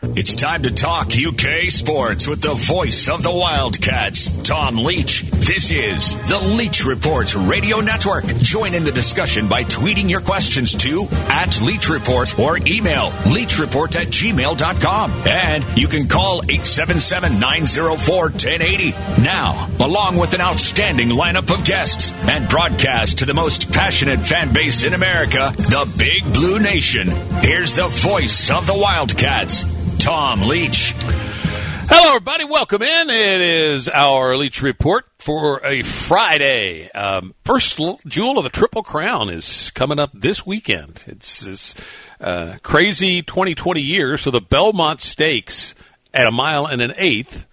It's time to talk UK sports with the voice of the Wildcats, Tom Leach. This is the Leach Report Radio Network. Join in the discussion by tweeting your questions to at Leach Report or email leachreport at gmail.com. And you can call 877-904-1080. Now, along with an outstanding lineup of guests and broadcast to the most passionate fan base in America, the Big Blue Nation. Here's the voice of the Wildcats, Tom Leach. Hello, everybody. Welcome in. It is our Leach Report for a Friday. Um, first jewel of the Triple Crown is coming up this weekend. It's, this uh, crazy 2020 year, so the Belmont Stakes at a mile and an eighth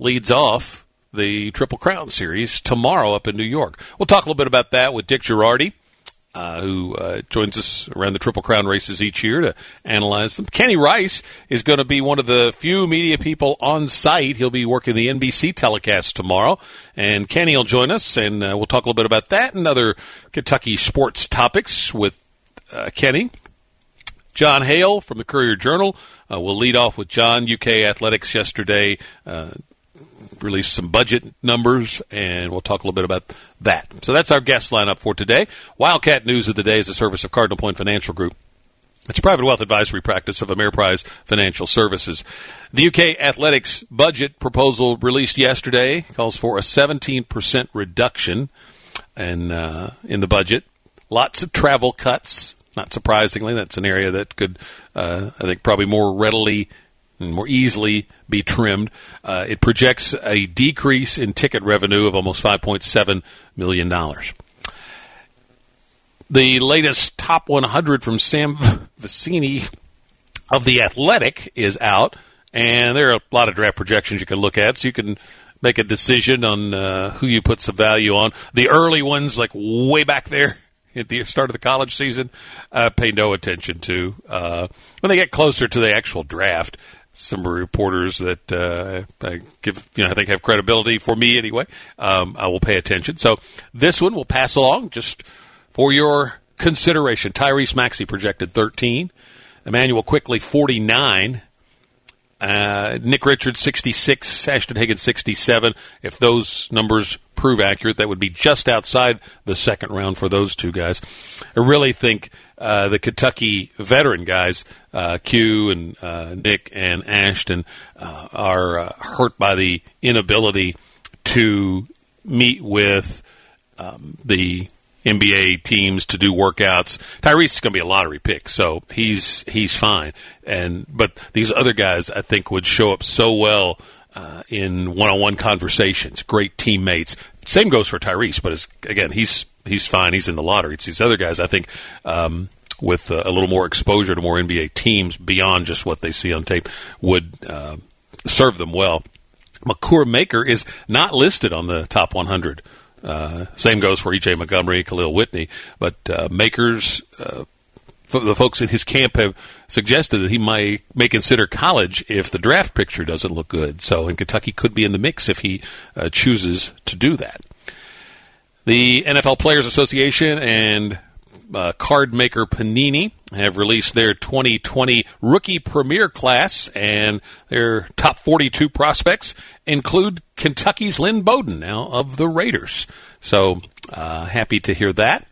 leads off the Triple Crown Series tomorrow up in New York. We'll talk a little bit about that with Dick Jerardi uh, who uh, joins us around the Triple Crown races each year to analyze them. Kenny Rice is going to be one of the few media people on site. He'll be working the NBC telecast tomorrow, and Kenny will join us, and uh, we'll talk a little bit about that and other Kentucky sports topics with uh, Kenny. Jon Hale from the Courier Journal uh, will lead off with Jon. UK Athletics yesterday uh, released some budget numbers, and we'll talk a little bit about that. So that's our guest lineup for today. Wildcat News of the Day is a service of Cardinal Point Financial Group. It's a private wealth advisory practice of Ameriprise Financial Services. The UK athletics budget proposal released yesterday calls for a 17% reduction in, uh, in the budget. Lots of travel cuts. Not surprisingly, that's an area that could, uh, I think, probably more readily more easily be trimmed. Uh, it projects a decrease in ticket revenue of almost $5.7 million. The latest top 100 from Sam Vecenie of The Athletic is out, and there are a lot of draft projections you can look at, so you can make a decision on uh, who you put some value on. The early ones, like way back there at the start of the college season, uh, pay no attention to. Uh, when they get closer to the actual draft, some reporters that uh, I give, you know, I think have credibility for me anyway. Um, I will pay attention. So this one will pass along just for your consideration. Tyrese Maxey projected 13, Immanuel Quickley 49, uh, Nick Richards 66, Ashton Hagans 67. If those numbers prove accurate, that would be just outside the second round for those two guys. I really think uh, the Kentucky veteran guys, uh, Q and uh, Nick and Ashton, uh, are hurt by the inability to meet with um, the NBA teams to do workouts. Tyrese is going to be a lottery pick, so he's he's fine. And but these other guys, I think, would show up so well uh, in one-on-one conversations. Great teammates. Same goes for Tyrese, but again, he's he's fine. He's in the lottery. It's these other guys. I think. Um, with a little more exposure to more NBA teams beyond just what they see on tape would uh, serve them well. Makur Maker is not listed on the top 100. Uh, same goes for E.J. Montgomery, Kahlil Whitney, but uh, Makers, uh, the folks in his camp have suggested that he might may consider college if the draft picture doesn't look good. So, in Kentucky could be in the mix if he uh, chooses to do that. The NFL Players Association and uh, card maker Panini have released their 2020 rookie premier class, and their top 42 prospects include Kentucky's Lynn Bowden, now of the Raiders. So uh, happy to hear that.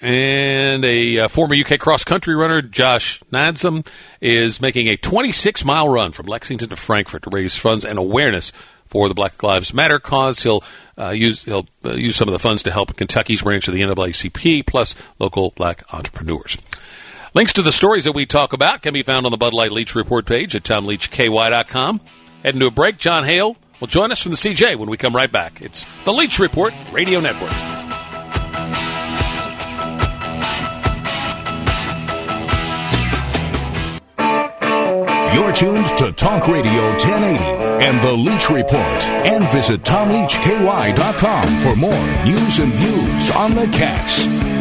And a uh, former UK cross country runner, Josh Nadsam, is making a 26 mile run from Lexington to Frankfort to raise funds and awareness for the Black Lives Matter cause. He'll uh, use he'll uh, use some of the funds to help Kentucky's branch of the NAACP plus local black entrepreneurs. Links to the stories that we talk about can be found on the Bud Light Leach Report page at TomLeachKY.com. Heading to a break, Jon Hale will join us from the CJ when we come right back. It's the Leach Report Radio Network. You're tuned to Talk Radio 1080 and The Leach Report. And visit TomLeachKY.com for more news and views on the Cats.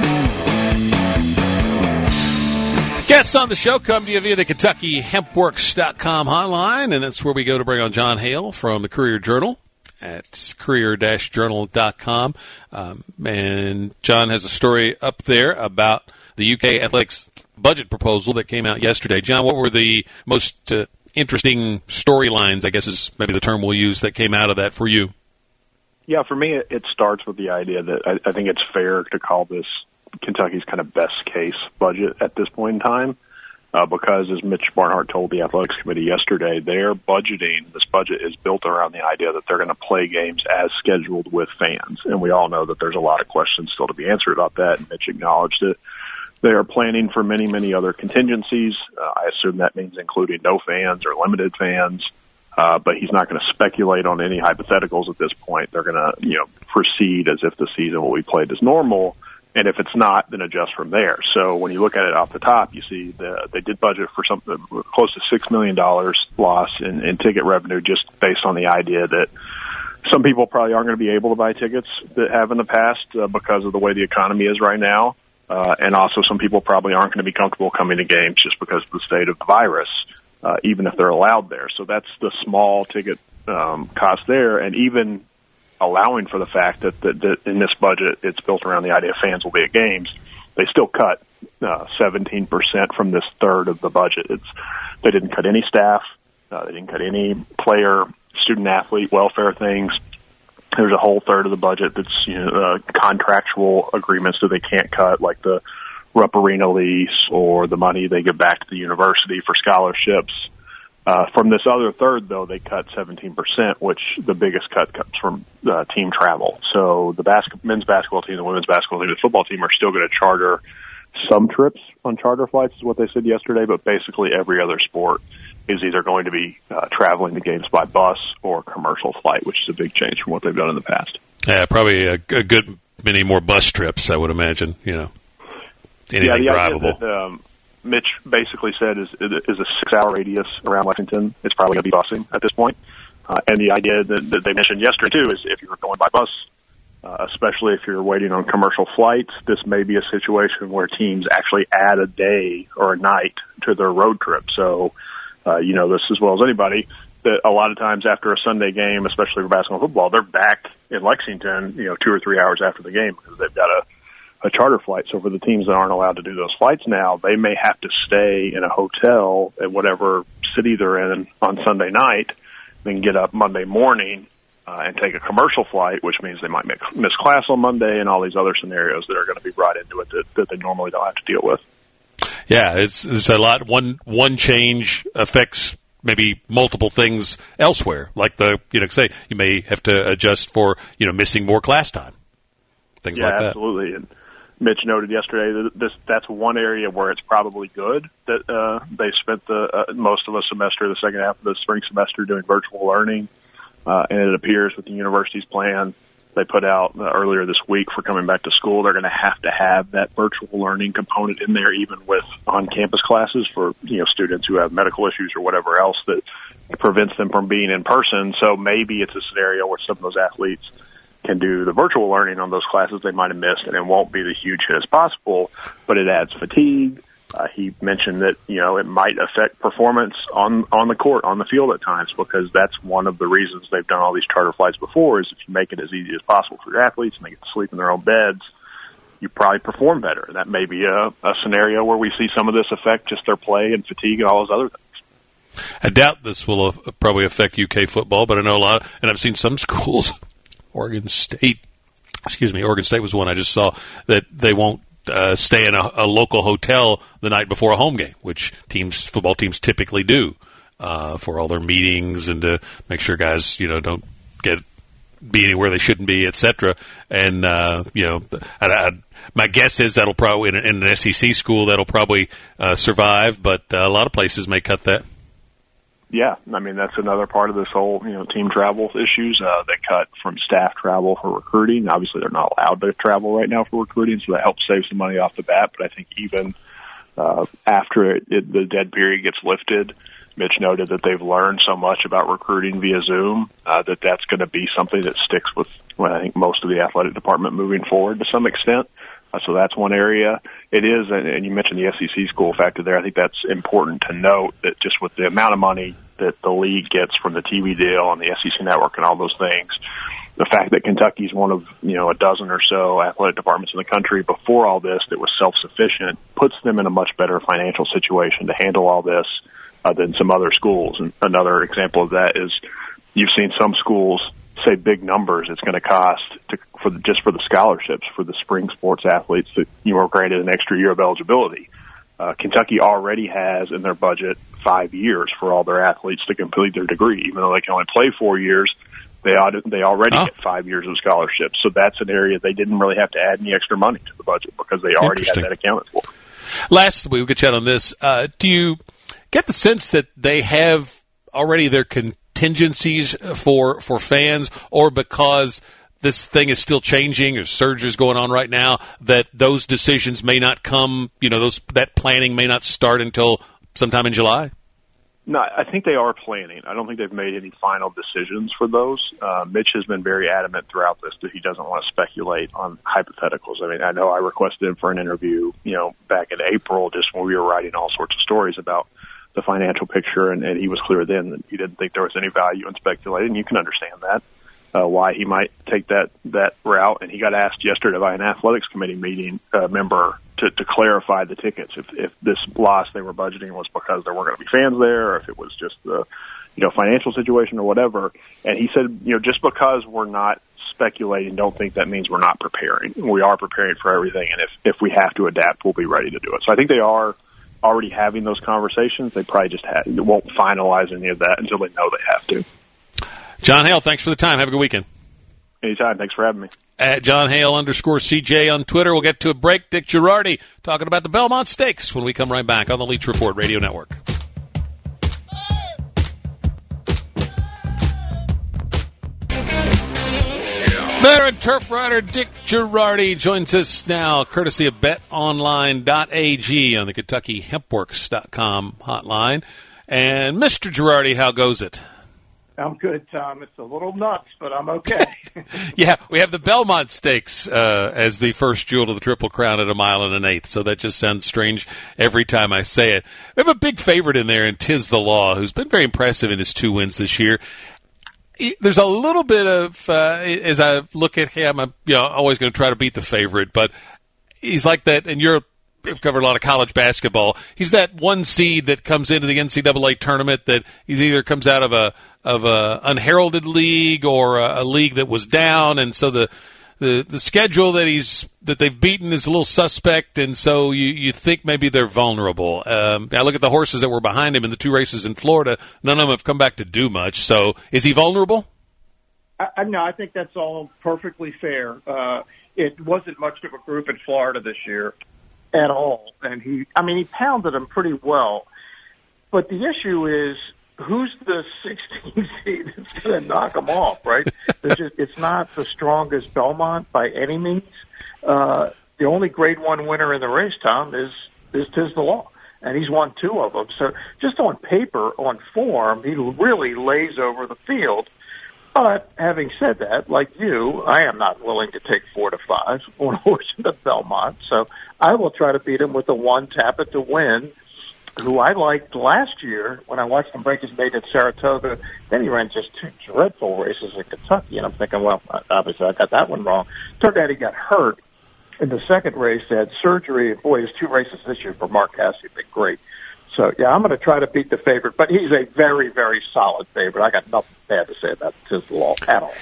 Guests on the show come to you via the KentuckyHempWorks.com hotline, and that's where we go to bring on Jon Hale from the Courier Journal at courier-journal.com. Um, and Jon has a story up there about the UK athletics budget proposal that came out yesterday. Jon, what were the most uh, interesting storylines, I guess is maybe the term we'll use, that came out of that for you? Yeah, for me, it, it starts with the idea that I, I think it's fair to call this Kentucky's kind of best case budget at this point in time. Uh, because, as Mitch Barnhart told the athletics committee yesterday, their budgeting, this budget is built around the idea that they're going to play games as scheduled with fans. And we all know that there's a lot of questions still to be answered about that. And Mitch acknowledged it. They are planning for many, many other contingencies. Uh, I assume that means including no fans or limited fans. Uh, but he's not going to speculate on any hypotheticals at this point. They're going to, you know, proceed as if the season will be played as normal. And if it's not, then adjust from there. So when you look at it off the top, you see the, they did budget for something close to $6 million loss in, in ticket revenue just based on the idea that some people probably aren't going to be able to buy tickets that have in the past uh, because of the way the economy is right now. Uh, and also some people probably aren't going to be comfortable coming to games just because of the state of the virus, uh, even if they're allowed there. So that's the small ticket um, cost there. And even allowing for the fact that, that, that in this budget it's built around the idea fans will be at games, they still cut uh, 17% from this third of the budget. It's they didn't cut any staff, uh, they didn't cut any player, student athlete welfare things. There's a whole third of the budget that's you know, uh, contractual agreements that they can't cut, like the Rupp Arena lease or the money they give back to the university for scholarships. Uh, from this other third, though, they cut 17%, which the biggest cut comes from uh, team travel. So the bas- men's basketball team, the women's basketball team, the football team are still going to charter some trips on charter flights, is what they said yesterday, but basically every other sport is either going to be uh, traveling to games by bus or commercial flight, which is a big change from what they've done in the past. Yeah, probably a, a good many more bus trips, I would imagine, you know. Anything yeah, drivable. That, um, Mitch basically said is is a six hour radius around Lexington. It's probably going to be busing at this point. Uh, and the idea that, that they mentioned yesterday too is if you're going by bus, uh, especially if you're waiting on commercial flights, this may be a situation where teams actually add a day or a night to their road trip. So, uh, you know this as well as anybody that a lot of times after a Sunday game, especially for basketball football, they're back in Lexington, you know, two or three hours after the game because they've got a a charter flight. So for the teams that aren't allowed to do those flights now, they may have to stay in a hotel at whatever city they're in on Sunday night, then get up Monday morning uh, and take a commercial flight, which means they might miss class on Monday and all these other scenarios that are going to be brought into it that, that they normally don't have to deal with. Yeah, it's it's a lot. One one change affects maybe multiple things elsewhere. Like the you know say you may have to adjust for you know missing more class time, things yeah, like that. Absolutely, and Mitch noted yesterday that this that's one area where it's probably good that uh, they spent the uh, most of the semester, the second half of the spring semester, doing virtual learning, uh, and it appears with the university's plan they put out uh, earlier this week for coming back to school, they're going to have to have that virtual learning component in there, even with on-campus classes for you know students who have medical issues or whatever else that prevents them from being in person. So maybe it's a scenario where some of those athletes can do the virtual learning on those classes they might have missed, and it won't be the huge hit as possible, but it adds fatigue. Uh, he mentioned that you know it might affect performance on on the court, on the field at times, because that's one of the reasons they've done all these charter flights before. Is if you make it as easy as possible for your athletes and they get to sleep in their own beds, you probably perform better. That may be a, a scenario where we see some of this affect just their play and fatigue and all those other things. I doubt this will uh, probably affect UK football, but I know a lot, and I've seen some schools Oregon State, excuse me, Oregon State was one I just saw that they won't uh, stay in a, a, local hotel the night before a home game, which teams, football teams, typically do uh, for all their meetings and to make sure guys, you know, don't get be anywhere they shouldn't be, etc. And uh, you know, I, I, my guess is that'll probably in, in an SEC school that'll probably uh, survive, but uh, a lot of places may cut that yeah, I mean that's another part of this whole you know team travel issues. Uh, they cut from staff travel for recruiting. Obviously, they're not allowed to travel right now for recruiting, so that helps save some money off the bat. But I think even uh, after it, it, the dead period gets lifted, Mitch noted that they've learned so much about recruiting via Zoom uh, that that's going to be something that sticks with well, I think most of the athletic department moving forward to some extent. Uh, so that's one area. It is, and, and you mentioned the SEC school factor there. I think that's important to note that just with the amount of money that the league gets from the TV deal on the SEC network and all those things, the fact that Kentucky is one of you know a dozen or so athletic departments in the country before all this that was self sufficient puts them in a much better financial situation to handle all this. uh, than some other schools. And another example of that is you've seen some schools say big numbers it's going to cost to, for the, just for the scholarships for the spring sports athletes that you were granted an extra year of eligibility. Uh, Kentucky already has in their budget five years for all their athletes to complete their degree, even though they can only play four years. They ought to, they already oh. get five years of scholarships, so that's an area they didn't really have to add any extra money to the budget because they already had that accounted for. Lastly, we'll get chat on this. Uh, do you get the sense that they have already their contingencies for for fans, or because this thing is still changing, or surges going on right now, that those decisions may not come. You know, those that planning may not start until sometime in July. No, I think they are planning. I don't think they've made any final decisions for those. Uh, Mitch has been very adamant throughout this that he doesn't want to speculate on hypotheticals. I mean, I know I requested him for an interview, you know, back in April, just when we were writing all sorts of stories about the financial picture, and, and he was clear then that he didn't think there was any value in speculating. You can understand that uh, why he might take that that route. And he got asked yesterday by an athletics committee meeting uh, member to, to clarify the tickets. If if this loss they were budgeting was because there weren't going to be fans there, or if it was just the you know financial situation or whatever. And he said, you know, just because we're not speculating, don't think that means we're not preparing. We are preparing for everything, and if if we have to adapt, we'll be ready to do it. So I think they are already having those conversations. They probably just ha- won't finalize any of that until they know they have to. Jon Hale, thanks for the time. Have a good weekend. Anytime. Thanks for having me. At Jon Hale underscore CJ on Twitter. We'll get to a break. Dick Jerardi talking about the Belmont Stakes when we come right back on the Leach Report Radio Network. Veteran turf rider Dick Jerardi joins us now, courtesy of betonline.ag on the KentuckyHempWorks.com hotline. And Mr. Jerardi, how goes it? I'm good, Tom. It's a little nuts, but I'm okay. yeah, we have the Belmont Stakes uh, as the first jewel of the Triple Crown at a mile and an eighth, so that just sounds strange every time I say it. We have a big favorite in there in Tiz the Law, who's been very impressive in his two wins this year. There's a little bit of, uh, as I look at him, I'm you know, always going to try to beat the favorite, but he's like that, and you're I've covered a lot of college basketball. He's that one seed that comes into the NCAA tournament that he's either comes out of a of a unheralded league or a, a league that was down, and so the the the schedule that he's that they've beaten is a little suspect, and so you you think maybe they're vulnerable. Um, I look at the horses that were behind him in the two races in Florida; none of them have come back to do much. So, is he vulnerable? I, I, no, I think that's all perfectly fair. Uh, it wasn't much of a group in Florida this year at all, and he, I mean, he pounded them pretty well. But the issue is who's the 16 seed that's going to knock them off, right? just, it's not the strongest Belmont by any means. Uh, the only Grade One winner in the race, Tom, is is Tiz the Law, and he's won two of them. So just on paper, on form, he really lays over the field. But having said that, like you, I am not willing to take four to five on a horse in the Belmont. So I will try to beat him with a one Tap It to Win who I liked last year when I watched him break his mate at Saratoga. Then he ran just two dreadful races in Kentucky, and I'm thinking, well, obviously I got that one wrong. Turned out he got hurt in the second race. They had surgery. Boy, his two races this year for Mark Casse have been great. So yeah, I'm going to try to beat the favorite, but he's a very, very solid favorite. I got nothing bad to say about Tiz Law at all.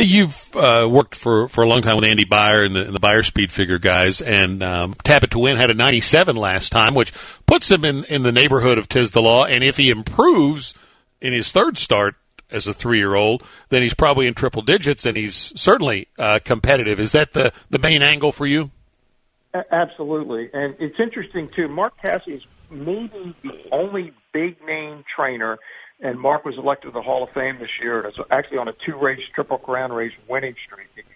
You've uh, worked for, for a long time with Andy Beyer and the, and the Beyer Speed Figure guys, and um, Tap It to Win had a 97 last time, which puts him in, in the neighborhood of Tiz the Law. And if he improves in his third start as a three year old, then he's probably in triple digits, and he's certainly uh, competitive. Is that the, the main angle for you? Absolutely, and it's interesting too. Mark Casse is maybe the only big name trainer and Mark was elected to the Hall of Fame this year. It's actually on a two-race Triple Crown race winning streak.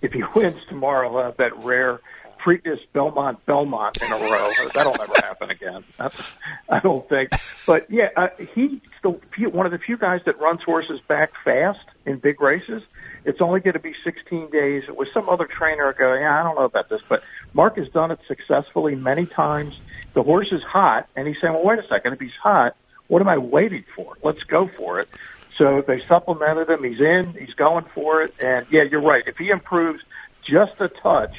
If he wins tomorrow, he'll have that rare Preakness Belmont Belmont in a row. That'll never happen again. I don't think. But yeah, uh, he's the one of the few guys that runs horses back fast in big races. It's only going to be 16 days. With some other trainer going, yeah, I don't know about this, but Mark has done it successfully many times. The horse is hot, and he's saying, well, wait a second, if he's hot, what am I waiting for? Let's go for it. So they supplemented him. He's in. He's going for it. And yeah, you're right. If he improves just a touch,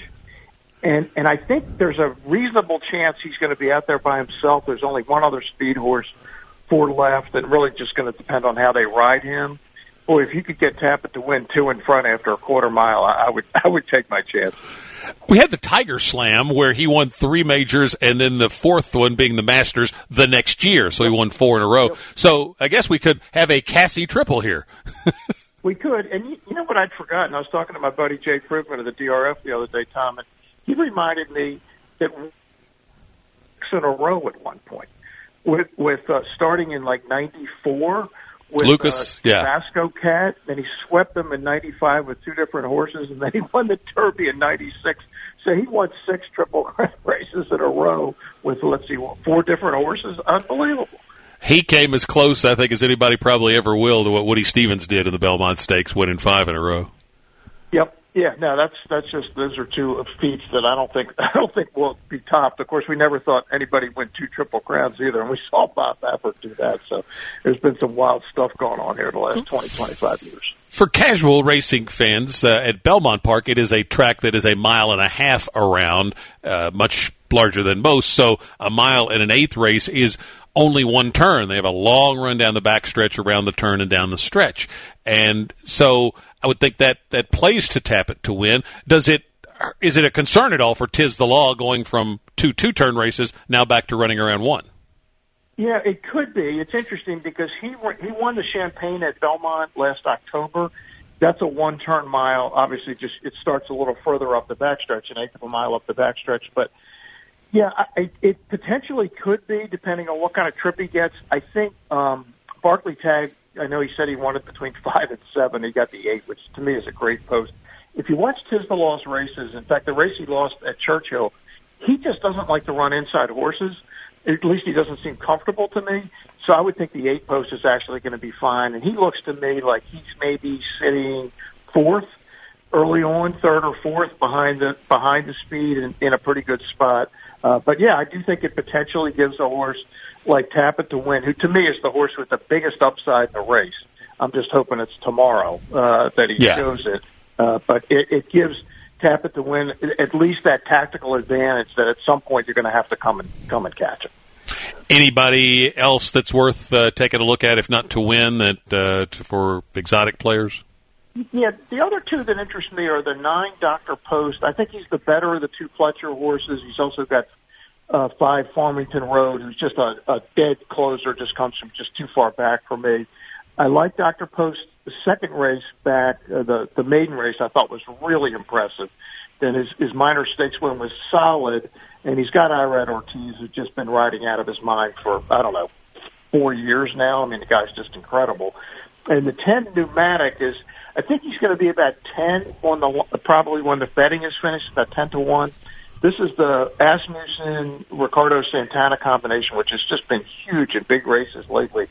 and and I think there's a reasonable chance he's going to be out there by himself. There's only one other speed horse four left, and really just going to depend on how they ride him. Boy, if you could get Tap It to Win two in front after a quarter mile, I, I would I would take my chance. We had the Tiger Slam where he won three majors and then the fourth one being the Masters the next year. So he won four in a row. So I guess we could have a Casse triple here. we could. And you, you know what I'd forgotten? I was talking to my buddy Jay Privman of the DRF the other day, Tom, and he reminded me that in a row at one point with with uh, starting in like '94 with Lukas, uh, yeah, Vasco Cat, and he swept them in '95 with two different horses, and then he won the Derby in '96. So he won six Triple Crown races in a row with let's see, four different horses. Unbelievable. He came as close, I think, as anybody probably ever will to what Woody Stephens did in the Belmont Stakes, winning five in a row. Yep. Yeah, no, that's that's just those are two feats that I don't think I don't think will be topped. Of course, we never thought anybody win two triple crowns either, and we saw Bob Baffert do that. So there's been some wild stuff going on here the last 20, 25 years. For casual racing fans uh, at Belmont Park, it is a track that is a mile and a half around, uh, much larger than most. So a mile and an eighth race is only one turn. They have a long run down the backstretch, around the turn, and down the stretch. And so I would think that that plays to Tap It to Win. Does it? Is it a concern at all for Tiz the Law going from two two turn races now back to running around one? Yeah, it could be. It's interesting because he he won the Champagne at Belmont last October. That's a one turn mile. Obviously, just it starts a little further up the backstretch, an eighth of a mile up the backstretch, but yeah, I, it potentially could be, depending on what kind of trip he gets. I think um, Barclay Tagg. I know he said he wanted between five and seven. He got the eight, which to me is a great post. If you watch Tiz the Law's races, in fact, the race he lost at Churchill, he just doesn't like to run inside horses. At least he doesn't seem comfortable to me. So I would think the eight post is actually going to be fine. And he looks to me like he's maybe sitting fourth early on, third or fourth behind the behind the speed and in a pretty good spot. Uh, but yeah, I do think it potentially gives a horse like Tap It to Win, who to me is the horse with the biggest upside in the race. I'm just hoping it's tomorrow uh, that he yeah. shows it. Uh, but it, it gives Tap It to Win at least that tactical advantage that at some point you're going to have to come and come and catch him. Anybody else that's worth uh, taking a look at, if not to win, that uh, for exotic players? Yeah, the other two that interest me are the nine Doctor Post. I think he's the better of the two Pletcher horses. He's also got uh, five Farmington Road, who's just a, a dead closer, just comes from just too far back for me. I like Doctor Post. The second race back, uh, the the maiden race, I thought was really impressive. Then his his minor stakes win was solid, and he's got Irad Ortiz, who's just been riding out of his mind for I don't know four years now. I mean, the guy's just incredible. And the ten pneumatic is I think he's going to be about 10 on the, probably when the betting is finished, about 10 to 1. This is the Asmussen Ricardo Santana combination, which has just been huge in big races lately.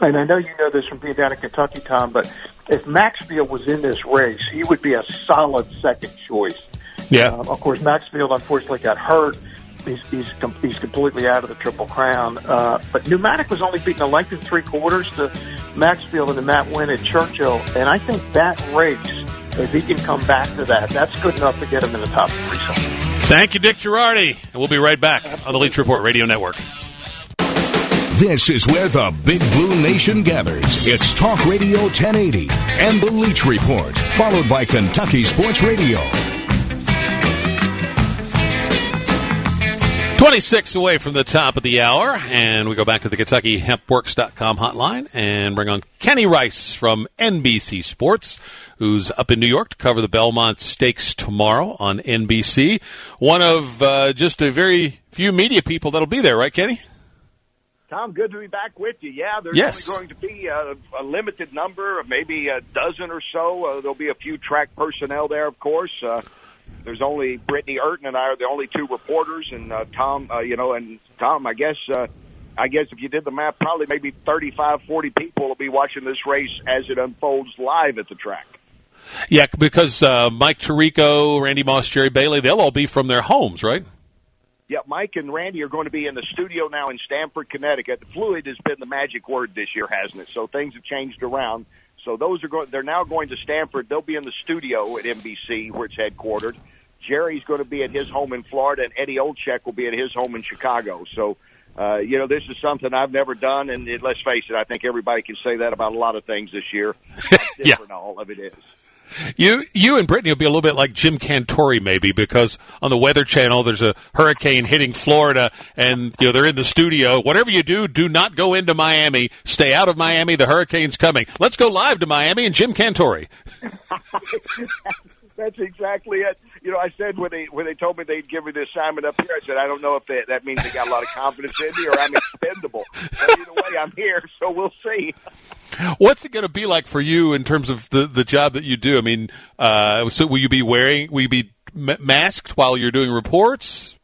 And I know you know this from being down in Kentucky, Tom, but if Maxfield was in this race, he would be a solid second choice. Yeah. Um, of course, Maxfield unfortunately got hurt. He's, he's, com- he's completely out of the Triple Crown. Uh, but Pneumatic was only beaten a length and three quarters to Maxfield and the Matt Winn at Churchill. And I think that race, if he can come back to that, that's good enough to get him in the top three. So. Thank you, Dick Jerardi. And we'll be right back on the Leach Report Radio Network. This is where the Big Blue Nation gathers. It's Talk Radio 1080 and the Leach Report, followed by Kentucky Sports Radio. 26 away from the top of the hour, and we go back to the KentuckyHempWorks.com hotline and bring on Kenny Rice from NBC Sports, who's up in New York to cover the Belmont Stakes tomorrow on NBC. One of uh, just a very few media people that'll be there, right, Kenny? Tom, good to be back with you. Yeah, there's yes. only going to be a, a limited number, maybe a dozen or so. Uh, there'll be a few track personnel there, of course. Uh, there's only Britney Eurton and I are the only two reporters, and uh, Tom, uh, you know, and Tom, I guess, uh, I guess if you did the math, probably maybe 35, 40 people will be watching this race as it unfolds live at the track. Yeah, because uh, Mike Tirico, Randy Moss, Jerry Bailey, they'll all be from their homes, right? Yeah, Mike and Randy are going to be in the studio now in Stamford, Connecticut. The fluid has been the magic word this year, hasn't it? So things have changed around. So those are going. They're now going to Stamford. They'll be in the studio at NBC, where it's headquartered. Jerry's going to be at his home in Florida, and Eddie Olczyk will be at his home in Chicago. So uh, you know, this is something I've never done, and it, let's face it, I think everybody can say that about a lot of things this year. How Yeah. all of it is. You you and Britney will be a little bit like Jim Cantore maybe because on the Weather Channel there's a hurricane hitting Florida and you know they're in the studio. Whatever you do, do not go into Miami. Stay out of Miami. The hurricane's coming. Let's go live to Miami and Jim Cantore. That's exactly it. You know, I said when they when they told me they'd give me the assignment up here, I said I don't know if they, that means they got a lot of confidence in me or I'm expendable. But either way, I'm here, so we'll see. What's it going to be like for you in terms of the the job that you do? I mean, uh, so will you be wearing? Will you be masked while you're doing reports?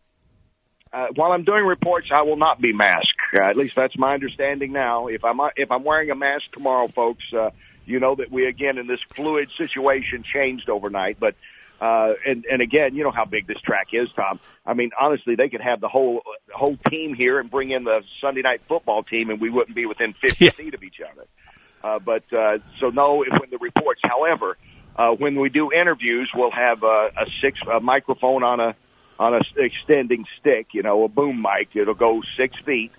Uh, while I'm doing reports, I will not be masked. Uh, at least that's my understanding now. If I'm if I'm wearing a mask tomorrow, folks, uh, you know that we again in this fluid situation changed overnight. But uh, and and again, you know how big this track is, Tom. I mean, honestly, they could have the whole whole team here and bring in the Sunday night football team, and we wouldn't be within 50 Yeah. feet of each other. Uh, but uh, so no, if when the reports, however, uh, when we do interviews, we'll have a, a six a microphone on a on a s- extending stick, you know, a boom mic. It'll go six feet,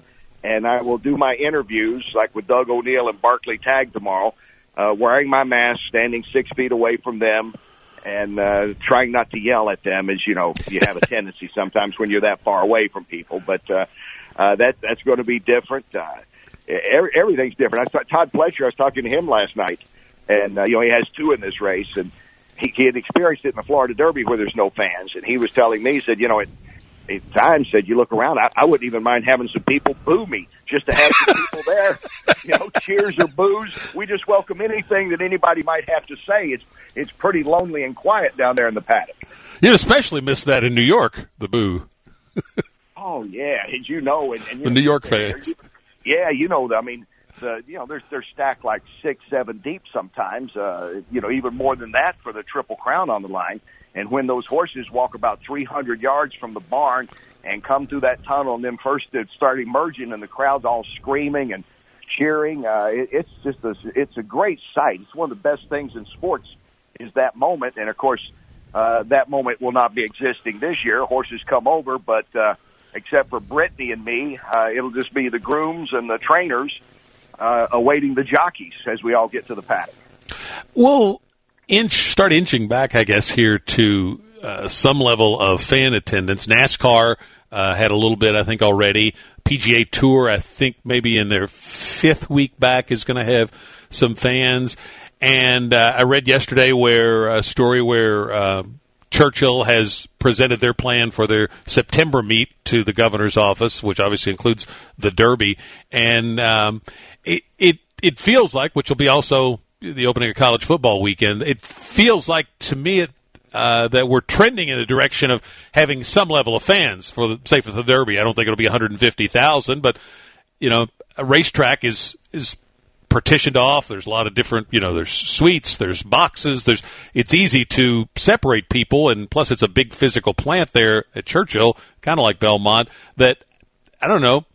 and I will do my interviews like with Doug O'Neill and Barclay Tagg tomorrow, uh, wearing my mask, standing six feet away from them, and uh, trying not to yell at them, as you know, you have a tendency sometimes when you're that far away from people. But uh, uh, that that's going to be different. Uh, every, everything's different. I saw Todd Pletcher. I was talking to him last night, and uh, you know he has two in this race, and he, he had experienced it in the Florida Derby where there's no fans, and he was telling me, he said, you know, at, at times, said you look around, I, I wouldn't even mind having some people boo me just to have some people there, you know, cheers or boos. We just welcome anything that anybody might have to say. It's it's pretty lonely and quiet down there in the paddock. You'd especially miss that in New York. The boo. Oh yeah, as you know, and, and you The know, New York fans. Yeah, you know, I mean, the you know, they're they're stacked like six, seven deep sometimes. Uh, you know, even more than that for the Triple Crown on the line. And when those horses walk about 300 yards from the barn and come through that tunnel, and then first start emerging, and the crowd's all screaming and cheering. Uh, it, it's just a it's a great sight. It's one of the best things in sports is that moment. And of course, uh, that moment will not be existing this year. Horses come over, but uh, except for Britney and me, uh, it'll just be the grooms and the trainers uh, awaiting the jockeys as we all get to the paddock. We'll inch start inching back, I guess, here to uh, some level of fan attendance. NASCAR uh, had a little bit, I think, already. PGA Tour, I think, maybe in their fifth week back, is going to have some fans. And uh, I read yesterday where a story where uh, Churchill has presented their plan for their September meet to the governor's office, which obviously includes the Derby, and um, it it it feels like, which will be also the opening of college football weekend. It feels like to me it, uh, that we're trending in the direction of having some level of fans for the say for the Derby. I don't think it'll be 150,000, but you know, a racetrack is is partitioned off. There's a lot of different, you know, there's suites, there's boxes, there's it's easy to separate people and plus it's a big physical plant there at Churchill, kind of like Belmont that I don't know,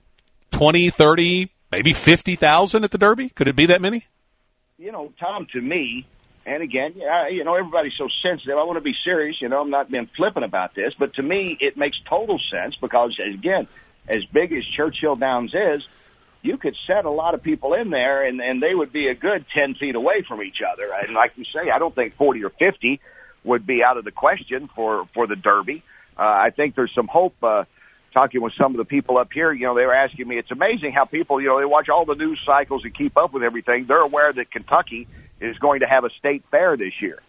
20, 30, maybe 50,000 at the Derby? Could it be that many? You know, Tom, to me, and again, yeah, you know, everybody's so sensitive. I want to be serious. You know, I'm not being flippant about this, but to me, it makes total sense because, again, as big as Churchill Downs is, you could set a lot of people in there, and and they would be a good ten feet away from each other. And like you say, I don't think forty or fifty would be out of the question for for the Derby. Uh, I think there's some hope. Uh, talking with some of the people up here, you know, they were asking me, it's amazing how people, you know, they watch all the news cycles and keep up with everything. They're aware that Kentucky is going to have a state fair this year.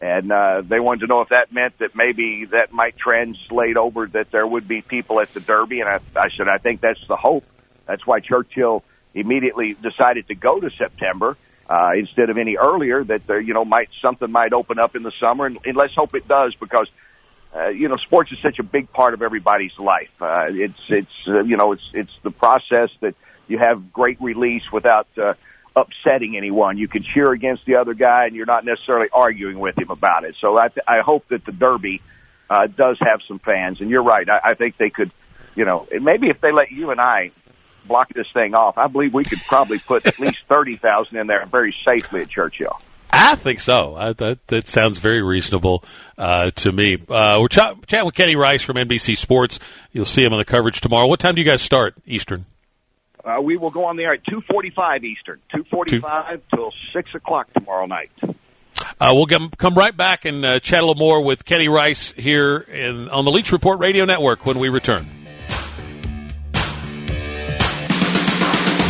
And uh, they wanted to know if that meant that maybe that might translate over that there would be people at the Derby. And I, I said, I think that's the hope. That's why Churchill immediately decided to go to September uh, instead of any earlier. That there, you know, might something might open up in the summer, and, and let's hope it does because uh, you know, sports is such a big part of everybody's life. Uh, it's it's uh, you know it's it's the process that you have great release without uh, upsetting anyone. You can cheer against the other guy, and you're not necessarily arguing with him about it. So I th- I hope that the Derby uh, does have some fans, and you're right. I, I think they could, you know, maybe if they let you and I block this thing off, I believe we could probably put at least thirty thousand in there very safely at Churchill. I think so. I, that that sounds very reasonable uh, to me. Uh, we're ch- chatting with Kenny Rice from NBC Sports. You'll see him on the coverage tomorrow. What time do you guys start Eastern? Uh, we will go on the air at two forty-five Eastern, two forty-five till six o'clock tomorrow night. Uh, we'll get, come right back and uh, chat a little more with Kenny Rice here in, on the Leach Report Radio Network when we return.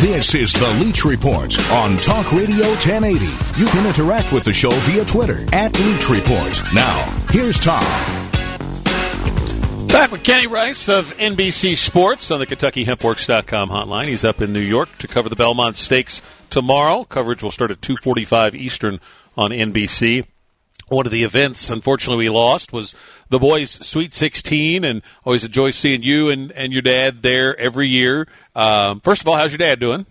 This is the Leach Report on Talk Radio 1080. You can interact with the show via Twitter at Leach Report. Now, here's Tom. Back with Kenny Rice of NBC Sports on the KentuckyHempWorks.com hotline. He's up in New York to cover the Belmont Stakes tomorrow. Coverage will start at 2:45 Eastern on NBC. One of the events, unfortunately, we lost was the boys' Sweet 16, and always enjoy seeing you and, and your dad there every year. Um, first of all, how's your dad doing?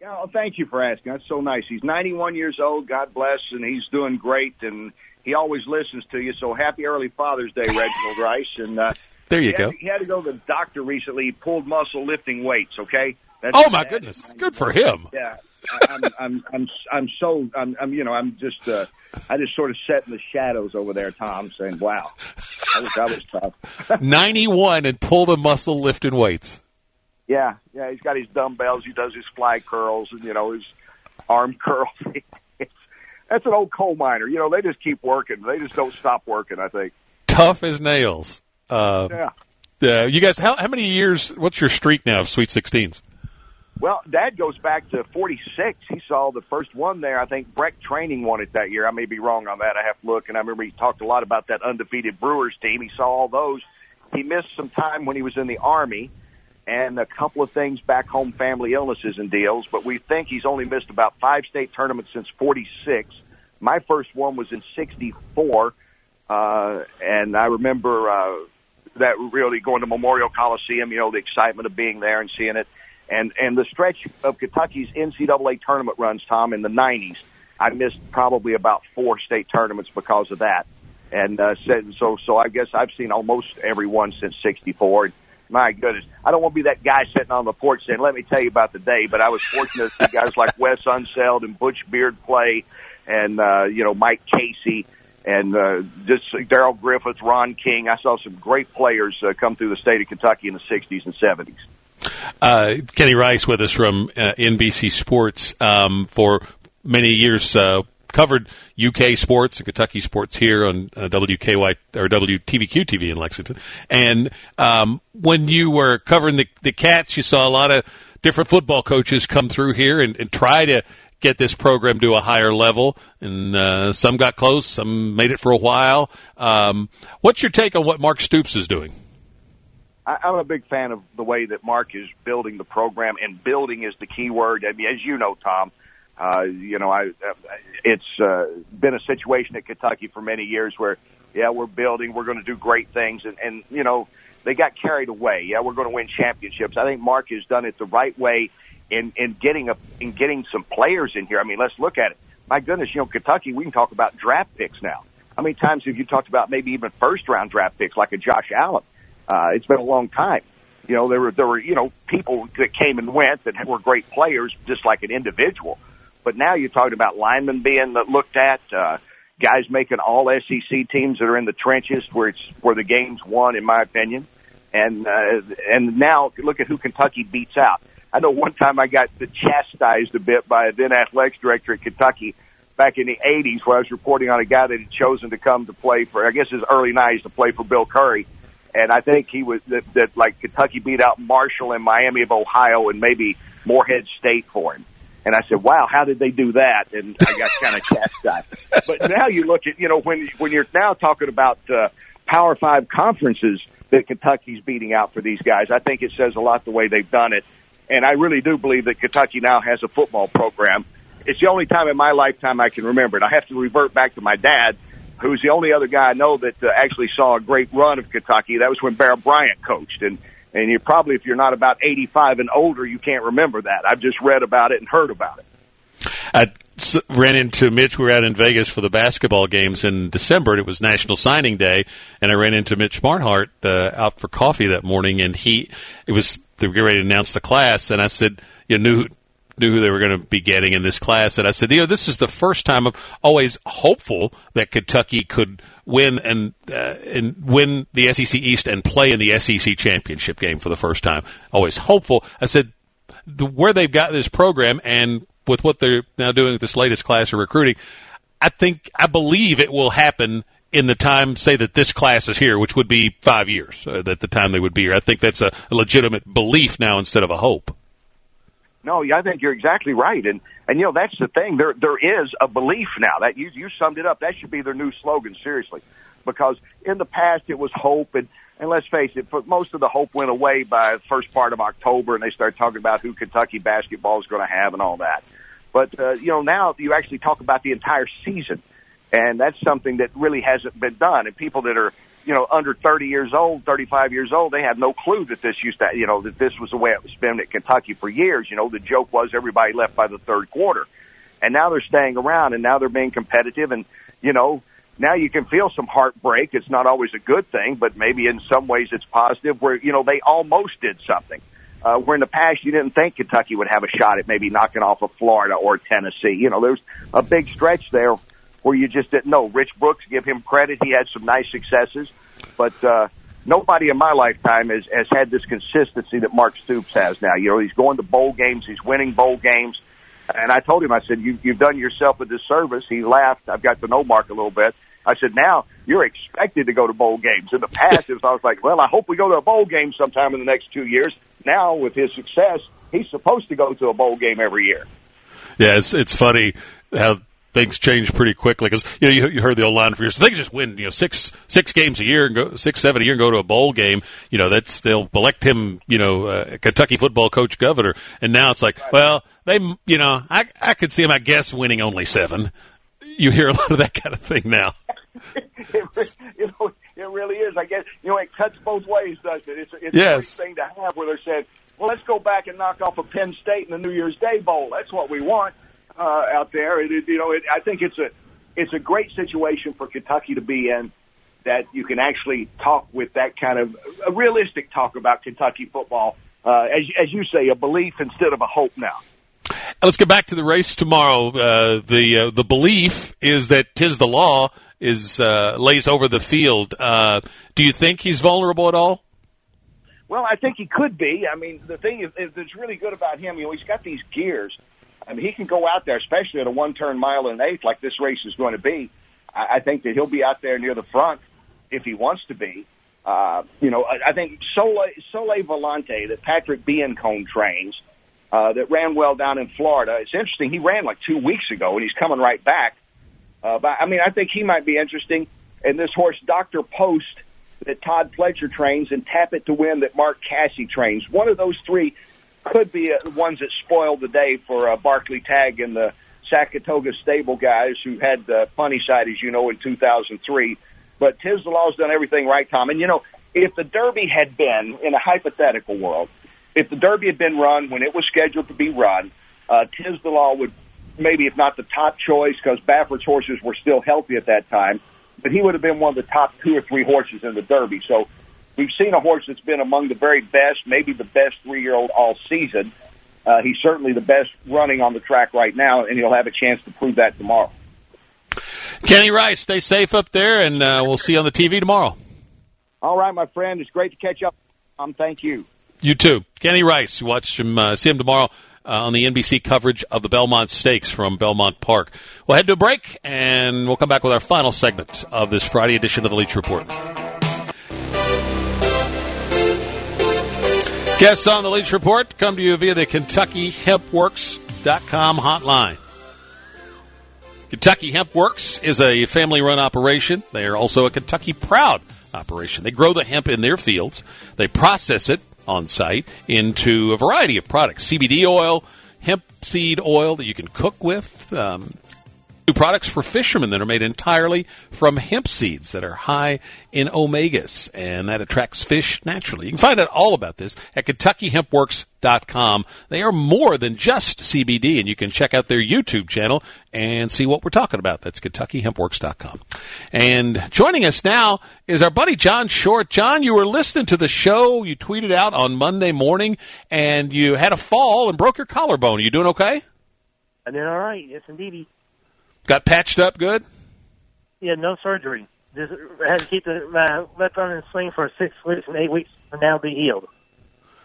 Yeah, well, thank you for asking. That's so nice. He's 91 years old. God bless, and he's doing great. And he always listens to you. So happy early Father's Day, Reginald Rice. And uh, there you he go. Had, he had to go to the doctor recently. He pulled muscle lifting weights. Okay. That's oh my goodness! Good for him. Yeah. I'm, I'm, I'm, I'm so, I'm, I'm, you know, I'm just, uh, I just sort of sat in the shadows over there, Tom, saying, "Wow, that was, that was tough." Ninety-one and pulled a muscle lifting weights. Yeah, yeah, he's got his dumbbells. He does his fly curls and you know his arm curls. That's an old coal miner. You know, they just keep working. They just don't stop working. I think tough as nails. Uh, yeah. Uh, you guys, how, how many years? What's your streak now of Sweet Sixteens? Well, Dad goes back to 46. He saw the first one there. I think Breck Training won it that year. I may be wrong on that. I have to look. And I remember he talked a lot about that undefeated Brewers team. He saw all those. He missed some time when he was in the Army and a couple of things back home, family illnesses and deals. But we think he's only missed about five state tournaments since 46. My first one was in 64. Uh, and I remember, uh, that really going to Memorial Coliseum, you know, the excitement of being there and seeing it and and the stretch of Kentucky's NCAA tournament runs, Tom, in the '90s, I missed probably about four state tournaments because of that. And uh, so, so I guess I've seen almost every one since '64. My goodness, I don't want to be that guy sitting on the porch saying, "Let me tell you about the day." But I was fortunate to see guys like Wes Unseld and Butch Beard play, and uh, you know Mike Casey, and uh, just Darrell Griffith, Ron King. I saw some great players uh, come through the state of Kentucky in the '60s and '70s. Uh, Kenny Rice with us from uh, NBC Sports um, for many years. Uh, covered UK sports and Kentucky sports here on uh, WKY or WTVQ TV in Lexington. And um, when you were covering the, the Cats, you saw a lot of different football coaches come through here and, and try to get this program to a higher level. And uh, some got close, some made it for a while. Um, what's your take on what Mark Stoops is doing? I, I'm a big fan of the way that Mark is building the program, and building is the key word. I mean, as you know, Tom, uh, you know, I, uh, it's uh, been a situation at Kentucky for many years where, yeah, we're building, we're going to do great things, and, and you know, they got carried away. Yeah, we're going to win championships. I think Mark has done it the right way in in getting a in getting some players in here. I mean, let's look at it. My goodness, you know, Kentucky, we can talk about draft picks now. How many times have you talked about maybe even first round draft picks like a Josh Allen? Uh, it's been a long time. You know, there were there were you know people that came and went that were great players, just like an individual. But now you're talking about linemen being looked at, uh, guys making all SEC teams that are in the trenches where it's where the game's won, in my opinion. And uh, and now look at who Kentucky beats out. I know one time I got chastised a bit by a then athletics director at Kentucky back in the 80s where I was reporting on a guy that had chosen to come to play for, I guess his early 90s to play for Bill Curry and I think he was that, that like Kentucky beat out Marshall and Miami of Ohio and maybe Morehead State for him. And I said, "Wow, how did they do that?" And I got kind of chastised. But now you look at you know when when you're now talking about uh, Power Five conferences that Kentucky's beating out for these guys, I think it says a lot the way they've done it. And I really do believe that Kentucky now has a football program. It's the only time in my lifetime I can remember it. I have to revert back to my dad who's the only other guy I know that uh, actually saw a great run of Kentucky. That was when Bear Bryant coached, and and you probably, if you're not about 85 and older, you can't remember that. I've just read about it and heard about it. I ran into Mitch. We were out in Vegas for the basketball games in December, and it was National Signing Day. And I ran into Mitch Barnhart uh, out for coffee that morning, and he it was they were getting ready to announce the class, and I said, "You knew knew who they were going to be getting in this class, and I said, you know, this is the first time I'm always hopeful that Kentucky could win and uh, and win the SEC East and play in the SEC championship game for the first time. Always hopeful. I said, the, where they've got this program and with what they're now doing with this latest class of recruiting, I think I believe it will happen in the time, say that this class is here, which would be five years uh, at the time they would be here. I think that's a, a legitimate belief now instead of a hope. No, I think you're exactly right, and and you know that's the thing. There there is a belief now that you you summed it up. That should be their new slogan, seriously, because in the past it was hope, and and let's face it, for most of the hope went away by the first part of October, and they started talking about who Kentucky basketball is going to have and all that. But uh, you know now you actually talk about the entire season, and that's something that really hasn't been done. And people that are you know, under 30 years old, 35 years old, they have no clue that this used to, you know, that this was the way it was been at Kentucky for years. You know, the joke was everybody left by the third quarter. And now they're staying around and now they're being competitive and, you know, now you can feel some heartbreak. It's not always a good thing, but maybe in some ways it's positive where, you know, they almost did something. Uh, where in the past you didn't think Kentucky would have a shot at maybe knocking off of Florida or Tennessee. You know, there's a big stretch there where you just didn't know. Rich Brooks, give him credit. He had some nice successes, but, uh, nobody in my lifetime has, has had this consistency that Mark Stoops has now. You know, he's going to bowl games. He's winning bowl games. And I told him, I said, you, you've done yourself a disservice. He laughed. I've got to know Mark a little bit. I said, now you're expected to go to bowl games. In the past, it was, I was like, well, I hope we go to a bowl game sometime in the next two years. Now, with his success, he's supposed to go to a bowl game every year. Yeah, it's it's funny how things change pretty quickly because you know you, you, heard the old line for years. They can just win you know six six games a year and go six seven a year and go to a bowl game. You know that's they'll elect him you know uh, Kentucky football coach governor, and now it's like well they you know I I could see him I guess winning only seven. You hear a lot of that kind of thing now. it, you know, it really is. I guess you know it cuts both ways, doesn't it? It's, it's yes. a great thing to have where they're saying, "Well, let's go back and knock off a Penn State in the New Year's Day bowl. That's what we want." Uh, out there. It, it, you know, it, I think it's a it's a great situation for Kentucky to be in. That you can actually talk with that kind of a realistic talk about Kentucky football, uh, as as you say, a belief instead of a hope now. Let's get back to the race tomorrow. Uh, the uh, the belief is that Tiz the Law is uh, lays over the field. Uh, do you think he's vulnerable at all? Well, I think he could be. I mean, the thing is, is that's really good about him. You know, he's got these gears. I mean, he can go out there, especially at a one-turn mile and an eighth, like this race is going to be. I, I think that he'll be out there near the front if he wants to be. Uh, you know, I, I think Sole, Sole Volante that Patrick Biancone trains, uh, that ran well down in Florida. It's interesting. He ran like two weeks ago and he's coming right back. Uh, but I mean, I think he might be interesting. And this horse, Dr. Post, that Todd Pletcher trains and Tap It to Win that Mark Casse trains. One of those three could be uh, ones that spoiled the day for uh, Barclay Tagg and the Sackatoga stable guys who had the Funny Cide, as you know, in 2003. But Tiz the Law's done everything right, Tom. And, you know, if the Derby had been, in a hypothetical world, if the Derby had been run when it was scheduled to be run, uh, the Law would maybe, if not the top choice, because Baffert's horses were still healthy at that time, but he would have been one of the top two or three horses in the Derby. So we've seen a horse that's been among the very best, maybe the best three-year-old all season. Uh, he's certainly the best running on the track right now, and he'll have a chance to prove that tomorrow. Kenny Rice, stay safe up there, and uh, we'll see you on the TV tomorrow. All right, my friend. It's great to catch up. Um, thank you. You too. Kenny Rice. Watch him, uh, see him tomorrow uh, on the NBC coverage of the Belmont Stakes from Belmont Park. We'll head to a break, and we'll come back with our final segment of this Friday edition of the Leach Report. Guests on the Leach Report come to you via the KentuckyHempWorks.com hotline. Kentucky Hemp Works is a family run operation. They are also a Kentucky proud operation. They grow the hemp in their fields, they process it on site into a variety of products CBD oil, hemp seed oil that you can cook with. Um, New products for fishermen that are made entirely from hemp seeds that are high in omegas, and that attracts fish naturally. You can find out all about this at KentuckyHempWorks.com. They are more than just CBD, and you can check out their YouTube channel and see what we're talking about. That's KentuckyHempWorks.com. And joining us now is our buddy John Short. John, you were listening to the show. You tweeted out on Monday morning, and you had a fall and broke your collarbone. Are you doing okay? I'm doing all right. Yes, indeed. Got patched up good? Yeah, no surgery. Just had to keep the, my left arm in the sling for six weeks and eight weeks, and now be healed.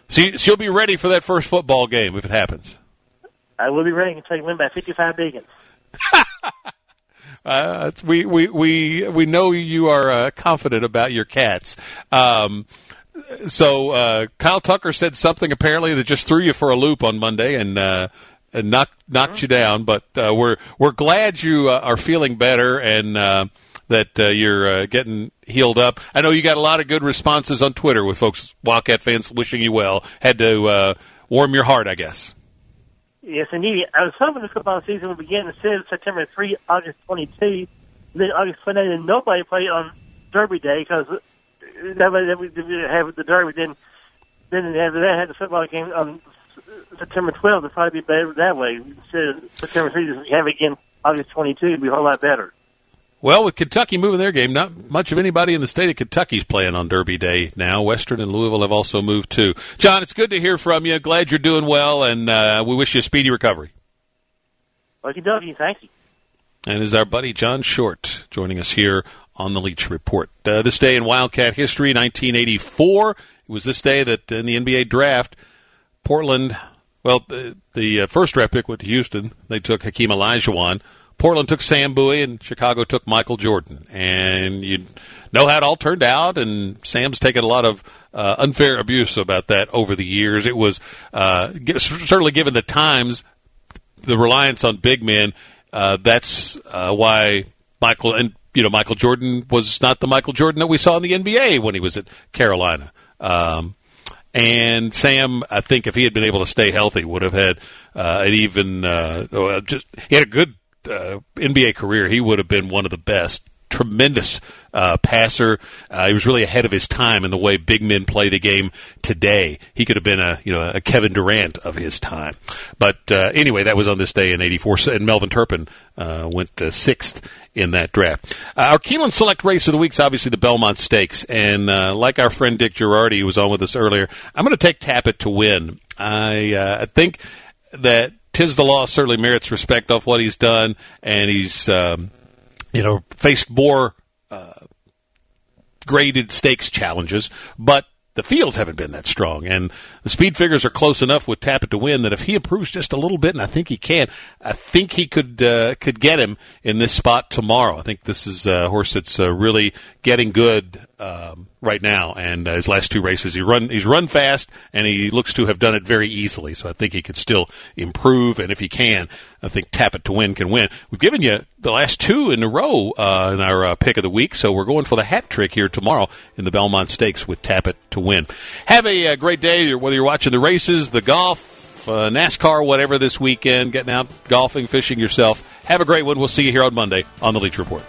So, you, so you'll be ready for that first football game if it happens. I will be ready to win by 55 biggins. uh, we, we, we, we know you are uh, confident about your cats. Um, so uh, Kyle Tucker said something apparently that just threw you for a loop on Monday, and and knocked knocked you down. But uh, we're we're glad you uh, are feeling better and uh, that uh, you're uh, getting healed up. I know you got a lot of good responses on Twitter with folks Wildcat fans wishing you well. Had to uh, warm your heart, I guess. Yes, indeed. I was hoping the football season would begin instead of September 3, August 22, then August 28, and nobody played on Derby Day because that way we have the Derby. Then, then after that, had the football game on September 12th, it'd probably be better that way. Instead of September 3rd, have it again August 22, it'd be a whole lot better. Well, with Kentucky moving their game, not much of anybody in the state of Kentucky's playing on Derby Day now. Western and Louisville have also moved too. John, it's good to hear from you. Glad you're doing well, and uh, we wish you a speedy recovery. Okie dokie, thank you. And is our buddy John Short joining us here on the Leach Report. Uh, this day in Wildcat history, 1984. It was this day that in the NBA draft, Portland, well, the, uh, first draft pick went to Houston. They took Hakeem Olajuwon. Portland took Sam Bowie, and Chicago took Michael Jordan. And you know how it all turned out. And Sam's taken a lot of uh, unfair abuse about that over the years. It was uh, certainly given the times, the reliance on big men. Uh, that's uh, why Michael and you know Michael Jordan was not the Michael Jordan that we saw in the NBA when he was at Carolina. Um, and Sam, I think if he had been able to stay healthy, would have had uh, an even uh, just he had a good uh, NBA career. He would have been one of the best. Tremendous uh, passer. Uh, he was really ahead of his time in the way big men play the game today. He could have been a you know a Kevin Durant of his time. But uh, anyway, that was on this day in '84, and Melvin Turpin uh, went sixth in that draft. Uh, our Keeneland Select race of the week is obviously the Belmont Stakes, and uh, like our friend Dick Jerardi, who was on with us earlier, I'm going to take Tap It to Win. I I think that Tiz the Law certainly merits respect off what he's done, and he's um, you know faced more uh, graded stakes challenges, but the fields haven't been that strong, and the speed figures are close enough with Tap It to Win that if he improves just a little bit, and I think he can, I think he could uh, could get him in this spot tomorrow. I think this is a horse that's uh, really getting good um, right now, and uh, his last two races, he run he's run fast, and he looks to have done it very easily. So I think he could still improve, and if he can, I think Tap It to Win can win. We've given you the last two in a row uh, in our uh, pick of the week, so we're going for the hat trick here tomorrow in the Belmont Stakes with Tapit to win. Have a, a uh, great day, whether you're watching the races, the golf, uh, NASCAR, whatever this weekend, getting out golfing, fishing yourself. Have a great one. We'll see you here on Monday on the Leach Report.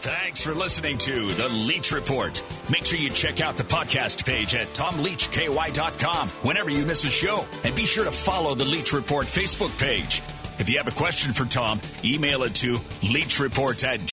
Thanks for listening to The Leach Report. Make sure you check out the podcast page at tomleachky.com whenever you miss a show. And be sure to follow The Leach Report Facebook page. If you have a question for Tom, email it to leachreport at